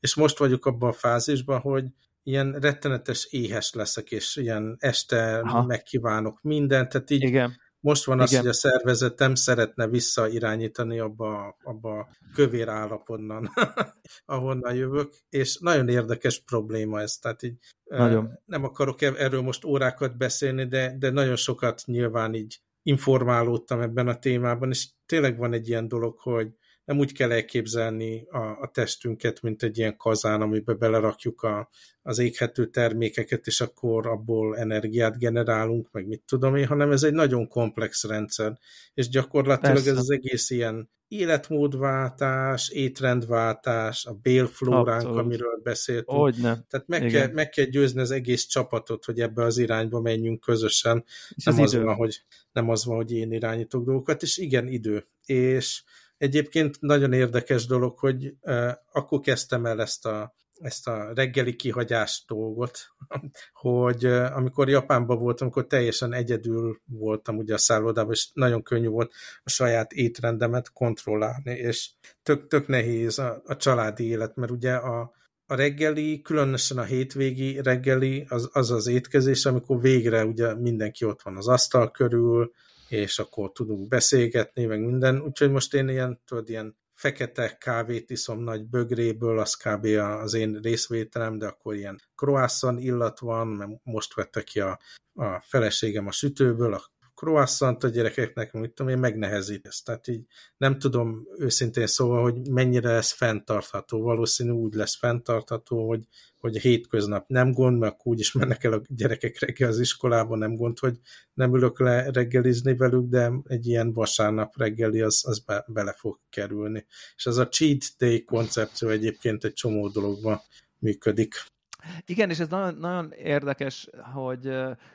És most vagyok abban a fázisban, hogy ilyen rettenetes éhes leszek, és ilyen este Aha. megkívánok mindent, tehát így Igen. Most van Igen. az, hogy a szervezetem szeretne visszairányítani abba, abba a kövér állapotban, ahonnan jövök, és nagyon érdekes probléma ez, tehát így nagyon. nem akarok e- erről most órákat beszélni, de, de nagyon sokat nyilván így informálódtam ebben a témában, és tényleg van egy ilyen dolog, hogy nem úgy kell elképzelni a, a testünket, mint egy ilyen kazán, amiben belerakjuk a, az éghető termékeket, és akkor abból energiát generálunk, meg mit tudom én, hanem ez egy nagyon komplex rendszer, és gyakorlatilag Persze. ez az egész ilyen életmódváltás, étrendváltás, a bélflóránk, Abszolút. amiről beszéltünk. Hogyne. Tehát meg kell, meg kell győzni az egész csapatot, hogy ebbe az irányba menjünk közösen. És nem az, az van, hogy, nem az van, hogy én irányítok dolgokat, és igen, idő. És Egyébként nagyon érdekes dolog, hogy akkor kezdtem el ezt a, ezt a reggeli kihagyás dolgot, hogy amikor Japánban voltam, akkor teljesen egyedül voltam ugye a szállodában, és nagyon könnyű volt a saját étrendemet kontrollálni, és tök, tök nehéz a, a családi élet, mert ugye a, a reggeli, különösen a hétvégi reggeli, az, az az étkezés, amikor végre ugye mindenki ott van az asztal körül, és akkor tudunk beszélgetni, meg minden. Úgyhogy most én ilyen, tudod, ilyen fekete kávét iszom nagy bögréből, az kb. az én részvételem, de akkor ilyen croissant illat van, mert most vette ki a, a feleségem a sütőből a croissant a gyerekeknek, mit tudom én, megnehezít ezt. Tehát így nem tudom őszintén szóval, hogy mennyire lesz fenntartható. Valószínű úgy lesz fenntartható, hogy, hogy a hétköznap nem gond, mert akkor úgyis mennek el a gyerekek reggel az iskolában, nem gond, hogy nem ülök le reggelizni velük, de egy ilyen vasárnap reggeli az, az be, bele fog kerülni. És az a cheat day koncepció egyébként egy csomó dologban működik. Igen, és ez nagyon, nagyon érdekes, hogy,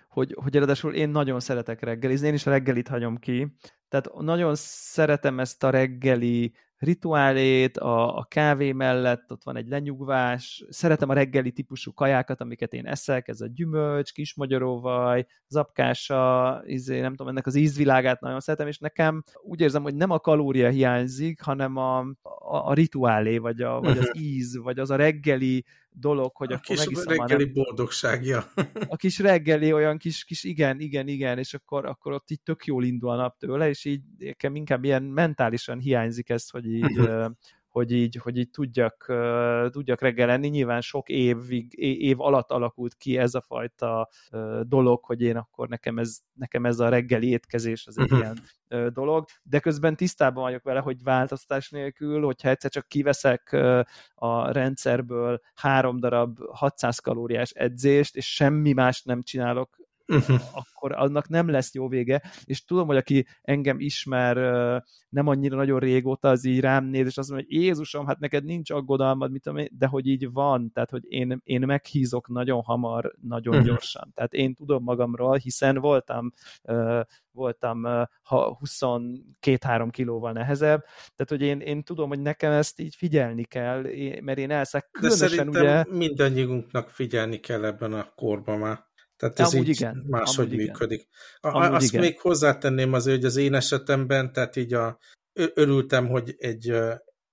hogy, hogy ráadásul én nagyon szeretek reggelizni, én is a reggelit hagyom ki, tehát nagyon szeretem ezt a reggeli rituálét, a, a kávé mellett ott van egy lenyugvás, szeretem a reggeli típusú kajákat, amiket én eszek, ez a gyümölcs, kismagyaróvaj, zapkása, izé, nem tudom, ennek az ízvilágát nagyon szeretem, és nekem úgy érzem, hogy nem a kalória hiányzik, hanem a, a, a rituálé, vagy, a, vagy az íz, vagy az a reggeli dolog, hogy a akkor kis megiszom. reggeli nem... boldogságja. A kis reggeli olyan kis, kis igen, igen, igen, és akkor, akkor ott így tök jól indul a nap tőle, és így nekem inkább ilyen mentálisan hiányzik ez, hogy így hogy így, hogy így tudjak, tudjak reggel lenni. Nyilván sok évig, év alatt alakult ki ez a fajta dolog, hogy én akkor nekem ez, nekem ez a reggeli étkezés az egy uh-huh. ilyen dolog, de közben tisztában vagyok vele, hogy változtatás nélkül, hogyha egyszer csak kiveszek a rendszerből három darab 600 kalóriás edzést, és semmi más nem csinálok uh-huh. akkor annak nem lesz jó vége, és tudom, hogy aki engem ismer nem annyira nagyon régóta, az így rám néz, és azt mondja, hogy Jézusom, hát neked nincs aggodalmad, mit tudom én, de hogy így van, tehát hogy én, én meghízok nagyon hamar, nagyon uh-huh. gyorsan. Tehát én tudom magamról, hiszen voltam voltam ha 22-3 kilóval nehezebb, tehát hogy én, én tudom, hogy nekem ezt így figyelni kell, mert én elszek különösen De ugye... mindannyiunknak figyelni kell ebben a korban már. Tehát ez amúgy így igen, máshogy működik. Igen. A, azt igen. még hozzátenném azért, hogy az én esetemben, tehát így a, örültem, hogy egy,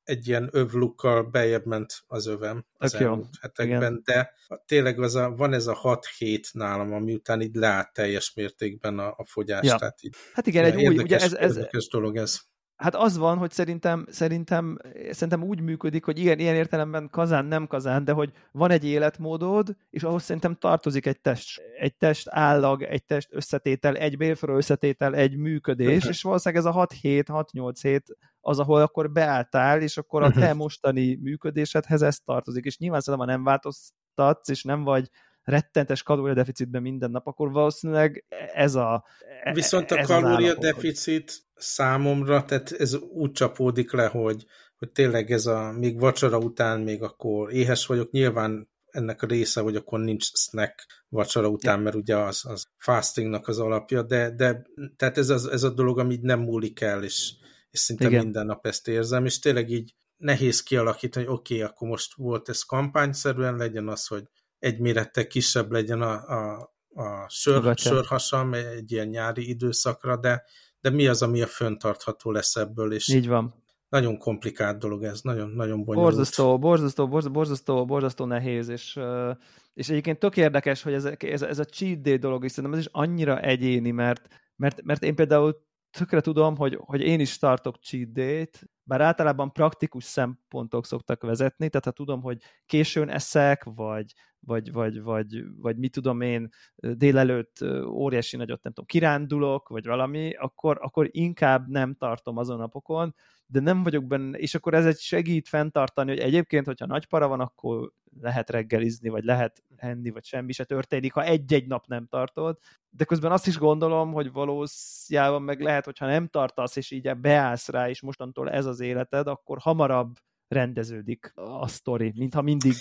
egy ilyen övlukkal bejebb ment az övem az Tök elmúlt jó. hetekben, igen. de tényleg az a, van ez a 6 hét nálam, ami után így lát teljes mértékben a, a fogyás. Ja. Tehát így, hát igen, egy új, ugye ez, ez, érdekes dolog ez. Hát az van, hogy szerintem, szerintem, szerintem úgy működik, hogy igen, ilyen értelemben kazán, nem kazán, de hogy van egy életmódod, és ahhoz szerintem tartozik egy test, egy test állag, egy test összetétel, egy bélfölő összetétel, egy működés, és valószínűleg ez a 6 hét, 6-8 hét az, ahol akkor beálltál, és akkor a te mostani működésedhez ez tartozik. És nyilván szerintem, ha nem változtatsz, és nem vagy rettentes kalóriadeficitben minden nap, akkor valószínűleg ez a Viszont a kalóriadeficit számomra, tehát ez úgy csapódik le, hogy, hogy tényleg ez a, még vacsora után még akkor éhes vagyok, nyilván ennek a része, hogy akkor nincs snack vacsora után, mert ugye az, az fastingnak az alapja, de, de tehát ez, az, ez a dolog, ami nem múlik el, és, és szinte Igen. minden nap ezt érzem, és tényleg így nehéz kialakítani, hogy oké, okay, akkor most volt ez kampányszerűen, legyen az, hogy egy mérettel kisebb legyen a, a, a sör, sörhasam egy ilyen nyári időszakra, de, de mi az, ami a föntartható lesz ebből, és Így van. Nagyon komplikált dolog ez, nagyon, nagyon bonyolult. Borzasztó, borzasztó, borzasztó, borzasztó, borzasztó nehéz, és, és egyébként tök érdekes, hogy ez, ez, ez a cheat day dolog is szerintem ez is annyira egyéni, mert, mert, mert én például tökre tudom, hogy, hogy én is tartok cheat day-t, bár általában praktikus szempontok szoktak vezetni, tehát ha tudom, hogy későn eszek, vagy, vagy, vagy, vagy, vagy mit tudom én, délelőtt óriási nagyot, nem tudom, kirándulok, vagy valami, akkor, akkor inkább nem tartom azon napokon, de nem vagyok benne, és akkor ez egy segít fenntartani, hogy egyébként, hogyha nagy para van, akkor lehet reggelizni, vagy lehet enni, vagy semmi se történik, ha egy-egy nap nem tartod, de közben azt is gondolom, hogy valószínűleg meg lehet, hogyha nem tartasz, és így beállsz rá, és mostantól ez az életed, akkor hamarabb rendeződik a sztori, mintha mindig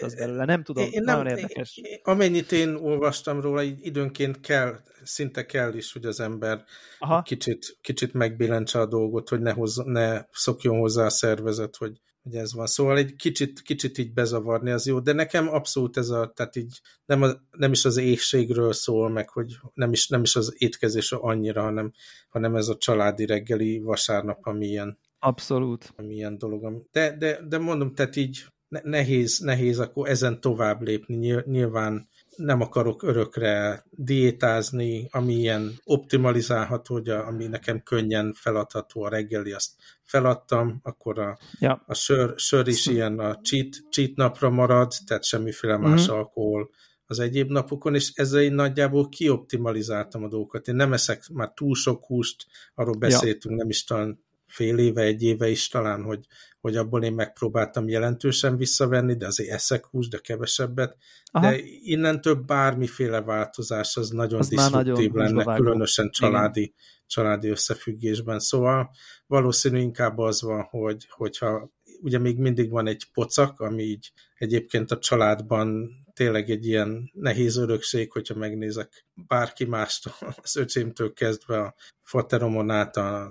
az belőle. Nem tudom, én nagyon nem, érdekes. Én, amennyit én olvastam róla, így időnként kell, szinte kell is, hogy az ember Aha. kicsit, kicsit megbillentse a dolgot, hogy ne, hozza, ne szokjon hozzá a szervezet, hogy, hogy ez van. Szóval egy kicsit, kicsit így bezavarni az jó, de nekem abszolút ez a, tehát így nem, a, nem is az éhségről szól meg, hogy nem is, nem is az étkezés annyira, hanem, hanem ez a családi reggeli vasárnap, ami ilyen Abszolút. Milyen dolog. De, de, de mondom, tehát így nehéz, nehéz akkor ezen tovább lépni. Nyilván nem akarok örökre diétázni, ami ilyen optimalizálható, hogy a, ami nekem könnyen feladható a reggeli, azt feladtam, akkor a, ja. a sör, sör is ilyen a cheat, cheat napra marad, tehát semmiféle más mm-hmm. alkohol az egyéb napokon, és ezzel én nagyjából kioptimalizáltam a dolgokat. Én nem eszek már túl sok húst, arról beszéltünk, ja. nem is talán fél éve, egy éve is talán, hogy, hogy abból én megpróbáltam jelentősen visszavenni, de azért eszek hús, de kevesebbet. Aha. De innentől bármiféle változás az nagyon az diszruptív lenne, különösen családi, családi összefüggésben. Szóval valószínű inkább az van, hogy, hogyha ugye még mindig van egy pocak, ami így egyébként a családban tényleg egy ilyen nehéz örökség, hogyha megnézek bárki mástól, az öcsémtől kezdve a fateromon át a,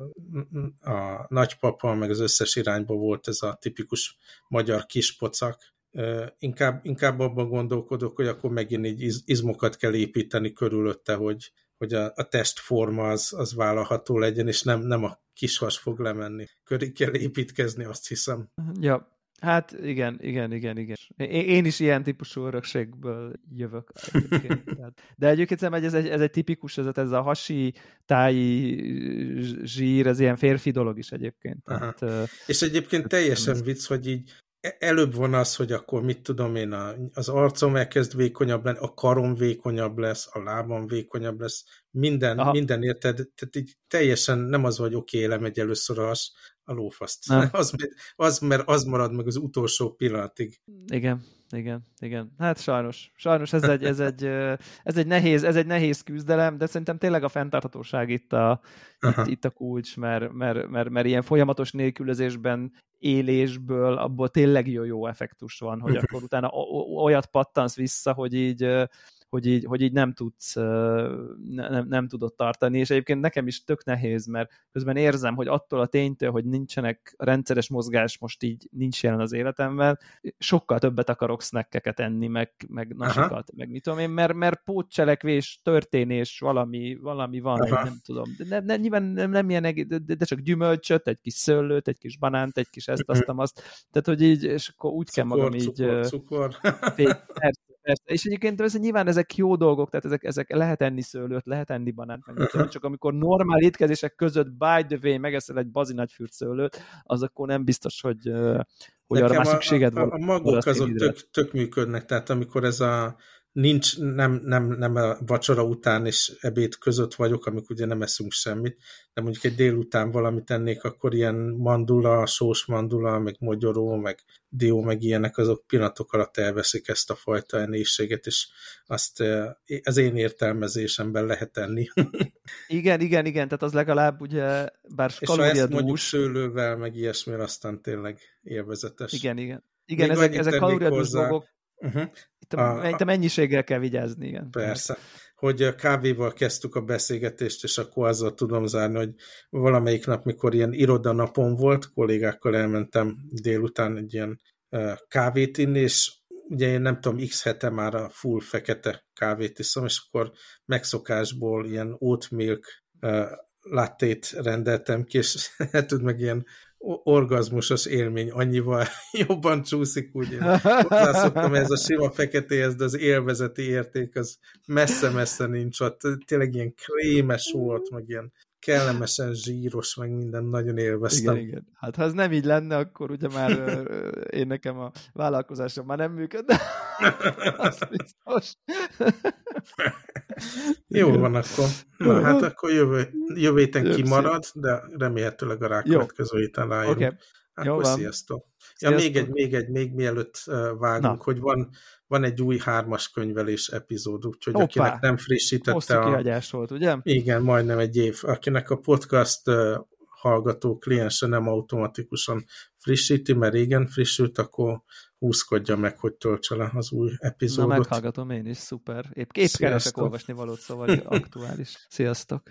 a nagypapa, meg az összes irányba volt ez a tipikus magyar kispocak, inkább, inkább abban gondolkodok, hogy akkor megint így iz, izmokat kell építeni körülötte, hogy, hogy a, a testforma az, az vállalható legyen, és nem, nem a kishas fog lemenni. Köré kell építkezni, azt hiszem. Ja, Hát igen, igen, igen, igen. Én is ilyen típusú örökségből jövök. Egyébként. De egyébként szerintem ez egy, ez egy tipikus, ez, ez a hasi, táji zsír, ez ilyen férfi dolog is egyébként. Tehát, És egyébként teljesen vicc, hogy így E, előbb van az, hogy akkor mit tudom én, az arcom elkezd vékonyabb lenni, a karom vékonyabb lesz, a lábam vékonyabb lesz, minden, minden érted, tehát így teljesen nem az, hogy oké, okay, lemegy először a has, a lófaszt. Nem. Az, az, mert az marad meg az utolsó pillanatig. Igen, igen, igen. Hát sajnos. Sajnos ez egy, ez egy, ez egy, nehéz, ez egy nehéz küzdelem, de szerintem tényleg a fenntarthatóság itt a, itt, itt a kulcs, mert, mert, mert, mert ilyen folyamatos nélkülözésben élésből abból tényleg jó, jó effektus van, hogy akkor utána olyat pattansz vissza, hogy így hogy így, hogy így nem tudsz, nem, nem tudod tartani, és egyébként nekem is tök nehéz, mert közben érzem, hogy attól a ténytől, hogy nincsenek rendszeres mozgás most így nincs jelen az életemben, sokkal többet akarok snackeket enni, meg, meg nasikat, Aha. meg mit tudom én, mert, mert pótcselekvés, történés, valami, valami van, hogy nem tudom. De ne, ne, nyilván nem, nem ilyen, de, de csak gyümölcsöt, egy kis szőlőt, egy kis banánt, egy kis ezt, azt, azt. Tehát, hogy így, és akkor úgy cukor, kell magam így... Cukor, cukor. Persze, persze. És egyébként ez, nyilván ezek jó dolgok, tehát ezek, ezek lehet enni szőlőt, lehet enni banánt, meg uh-huh. csak amikor normál étkezések között by the way megeszel egy bazi nagy szőlőt, az akkor nem biztos, hogy, hogy Nekem arra már szükséged a, a, a magok azok tök, tök működnek, tehát amikor ez a nincs, nem, nem, nem a vacsora után és ebéd között vagyok, amik ugye nem eszünk semmit, de mondjuk egy délután valamit ennék, akkor ilyen mandula, sós mandula, meg mogyoró, meg dió, meg ilyenek, azok pillanatok alatt elveszik ezt a fajta enészséget, és azt eh, az én értelmezésemben lehet enni. igen, igen, igen, tehát az legalább ugye, bár És ha ezt mondjuk szőlővel, meg ilyesmi, aztán tényleg élvezetes. Igen, igen. Igen, Még ezek, ezek kalóriadús dolgok. Uh-huh. Itt a, a, a mennyiséggel kell vigyázni, igen. Persze. Hogy a kávéval kezdtük a beszélgetést, és akkor azzal tudom zárni, hogy valamelyik nap, mikor ilyen irodanapon volt, kollégákkal elmentem délután egy ilyen kávét inni, és ugye én nem tudom, x hete már a full fekete kávét iszom, és akkor megszokásból ilyen oat milk lattét rendeltem ki, és hát meg ilyen orgazmusos élmény annyival jobban csúszik, úgy én hozzászoktam ez a sima feketéhez, de az élvezeti érték az messze-messze nincs ott. Tényleg ilyen krémes volt, meg ilyen kellemesen zsíros, meg minden nagyon élveztem. Igen, igen. Hát ha ez nem így lenne, akkor ugye már én nekem a vállalkozásom már nem működne. az biztos. Jó igen. van akkor. Na, hát akkor jövő, jövő héten kimarad, de remélhetőleg a rákövetkező héten rájön. Okay. Akkor Jó van. sziasztok. Ja, még egy, még egy, még mielőtt vágunk, Na. hogy van, van egy új hármas könyvelés epizód, úgyhogy Hoppá. akinek nem frissítette Hosszú a... volt, ugye? Igen, majdnem egy év. Akinek a podcast hallgató kliense nem automatikusan frissíti, mert régen frissült, akkor húzkodja meg, hogy töltse le az új epizódot. Na, meghallgatom én is, szuper. Épp, épp keresek olvasni valót, szóval aktuális. Sziasztok!